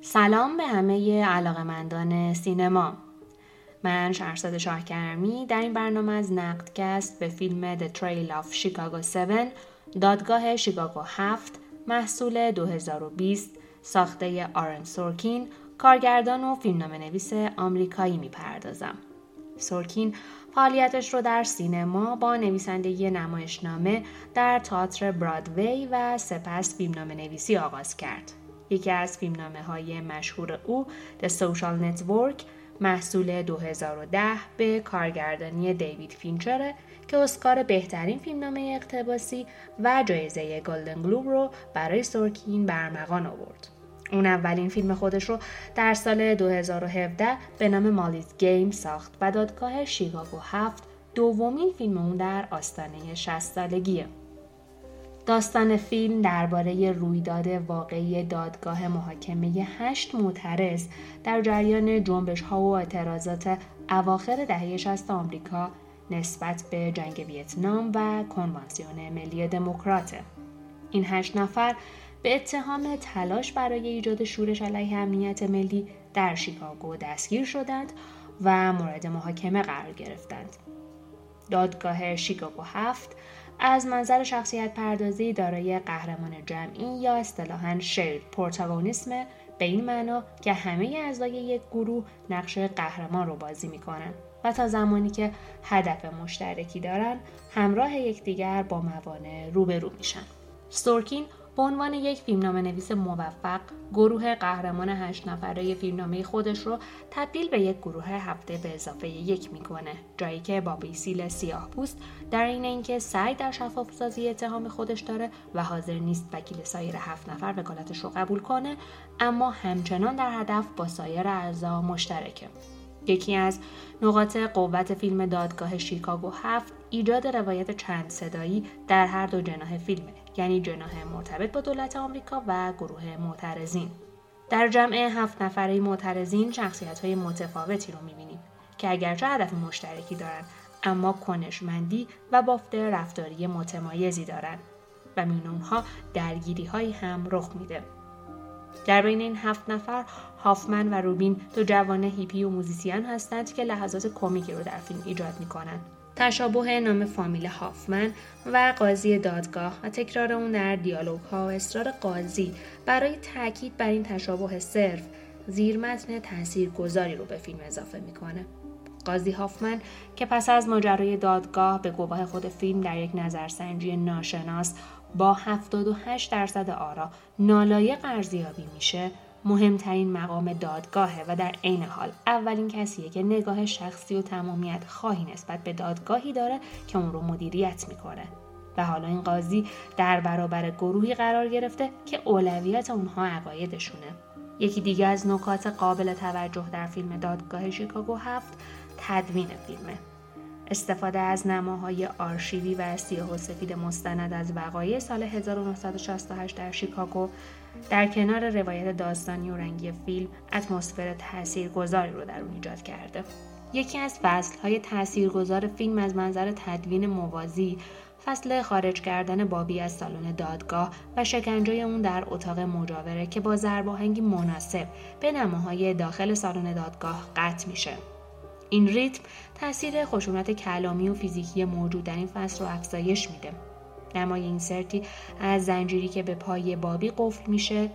سلام به همه علاقمندان سینما من شهرزاد شاهکرمی در این برنامه از نقدکست به فیلم The Trail of Chicago 7 دادگاه شیکاگو 7 محصول 2020 ساخته آرن سورکین کارگردان و فیلمنامه نویس آمریکایی می‌پردازم. سورکین فعالیتش رو در سینما با نویسندگی نمایشنامه در تئاتر برادوی و سپس فیلمنامه نویسی آغاز کرد. یکی از فیلمنامه های مشهور او The Social Network محصول 2010 به کارگردانی دیوید فینچره که اسکار بهترین فیلمنامه اقتباسی و جایزه گلدن گلوب رو برای سورکین برمغان آورد. اون اولین فیلم خودش رو در سال 2017 به نام مالیز گیم ساخت و دادگاه شیکاگو هفت دومین فیلم اون در آستانه 60 سالگیه. داستان فیلم درباره رویداد واقعی دادگاه محاکمه هشت معترض در جریان جنبش ها و اعتراضات اواخر دهه 60 آمریکا نسبت به جنگ ویتنام و کنوانسیون ملی دموکراته. این هشت نفر به اتهام تلاش برای ایجاد شورش علیه امنیت ملی در شیکاگو دستگیر شدند و مورد محاکمه قرار گرفتند. دادگاه شیکاگو هفت از منظر شخصیت پردازی دارای قهرمان جمعی یا اصطلاحا شیر پروتاگونیسم به این معنا که همه اعضای یک گروه نقش قهرمان رو بازی می‌کنن و تا زمانی که هدف مشترکی دارن همراه یکدیگر با موانع روبرو میشن. سورکین به عنوان یک فیلمنامه نویس موفق گروه قهرمان هشت نفره فیلمنامه خودش رو تبدیل به یک گروه هفته به اضافه یک می‌کنه جایی که با بیسیل سیاه پوست در این اینکه سعی در شفاف سازی اتهام خودش داره و حاضر نیست وکیل سایر هفت نفر وکالتش رو قبول کنه اما همچنان در هدف با سایر اعضا مشترکه. یکی از نقاط قوت فیلم دادگاه شیکاگو هفت ایجاد روایت چند صدایی در هر دو جناح فیلمه. یعنی جناح مرتبط با دولت آمریکا و گروه معترضین. در جمع هفت نفره معترضین شخصیت های متفاوتی رو می‌بینیم که اگرچه هدف مشترکی دارند اما کنشمندی و بافت رفتاری متمایزی دارند و میون اونها درگیری هایی هم رخ میده. در بین این هفت نفر هافمن و روبین دو جوان هیپی و موزیسین هستند که لحظات کمیکی رو در فیلم ایجاد می‌کنند تشابه نام فامیل هافمن و قاضی دادگاه و تکرار اون در دیالوگ ها و اصرار قاضی برای تاکید بر این تشابه صرف زیر متن تأثیر گذاری رو به فیلم اضافه می‌کنه. قاضی هافمن که پس از ماجرای دادگاه به گواه خود فیلم در یک نظرسنجی ناشناس با 78 درصد آرا نالایق ارزیابی میشه مهمترین مقام دادگاهه و در عین حال اولین کسیه که نگاه شخصی و تمامیت خواهی نسبت به دادگاهی داره که اون رو مدیریت می‌کنه. و حالا این قاضی در برابر گروهی قرار گرفته که اولویت اونها عقایدشونه. یکی دیگه از نکات قابل توجه در فیلم دادگاه شیکاگو هفت تدوین فیلمه. استفاده از نماهای آرشیوی و سیاه و سفید مستند از وقایع سال 1968 در شیکاگو در کنار روایت داستانی و رنگی فیلم اتمسفر تاثیرگذاری رو در اون ایجاد کرده یکی از فصلهای تاثیرگذار فیلم از منظر تدوین موازی فصل خارج کردن بابی از سالن دادگاه و شکنجه اون در اتاق مجاوره که با ضرباهنگی مناسب به نماهای داخل سالن دادگاه قطع میشه. این ریتم تاثیر خشونت کلامی و فیزیکی موجود در این فصل رو افزایش میده. نمای این سرتی از زنجیری که به پای بابی قفل میشه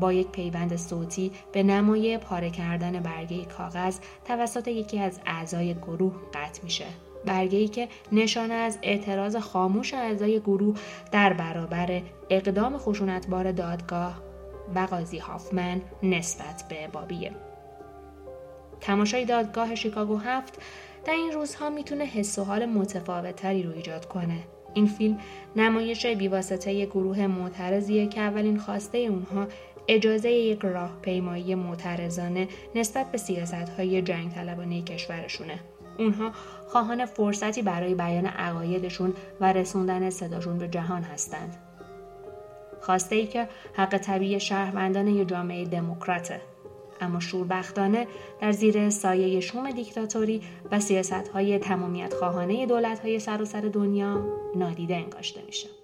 با یک پیوند صوتی به نمای پاره کردن برگه کاغذ توسط یکی از اعضای گروه قطع میشه. برگه ای که نشانه از اعتراض خاموش اعضای گروه در برابر اقدام خشونتبار دادگاه و قاضی هافمن نسبت به بابیه. تماشای دادگاه شیکاگو هفت در این روزها می‌تونه حس و حال متفاوتتری رو ایجاد کنه این فیلم نمایش بیواسطه گروه معترضیه که اولین خواسته اونها اجازه یک راهپیمایی معترضانه نسبت به سیاست های جنگ طلبانه کشورشونه. اونها خواهان فرصتی برای بیان عقایدشون و رسوندن صداشون به جهان هستند. خواسته ای که حق طبیعی شهروندان یک جامعه دموکراته. اما شوربختانه در زیر سایه شوم دیکتاتوری و سیاست های تمامیت خواهانه دولت های سراسر دنیا نادیده انگاشته میشه.